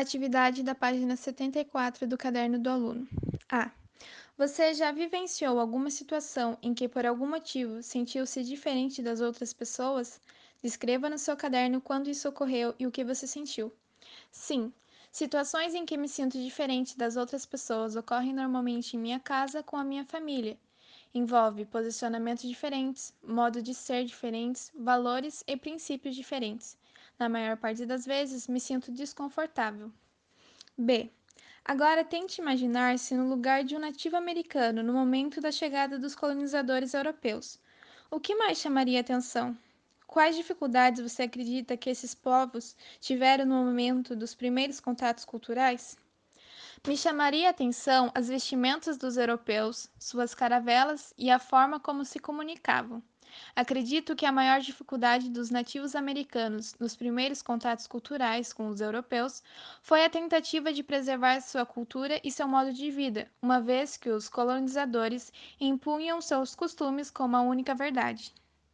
Atividade da página 74 do caderno do aluno. A. Você já vivenciou alguma situação em que, por algum motivo, sentiu-se diferente das outras pessoas? Descreva no seu caderno quando isso ocorreu e o que você sentiu. Sim, situações em que me sinto diferente das outras pessoas ocorrem normalmente em minha casa com a minha família. Envolve posicionamentos diferentes, modo de ser diferentes, valores e princípios diferentes. Na maior parte das vezes, me sinto desconfortável. B. Agora tente imaginar-se no lugar de um nativo americano no momento da chegada dos colonizadores europeus. O que mais chamaria atenção? Quais dificuldades você acredita que esses povos tiveram no momento dos primeiros contatos culturais? Me chamaria atenção as vestimentas dos europeus, suas caravelas e a forma como se comunicavam. Acredito que a maior dificuldade dos nativos americanos nos primeiros contatos culturais com os europeus foi a tentativa de preservar sua cultura e seu modo de vida, uma vez que os colonizadores impunham seus costumes como a única verdade.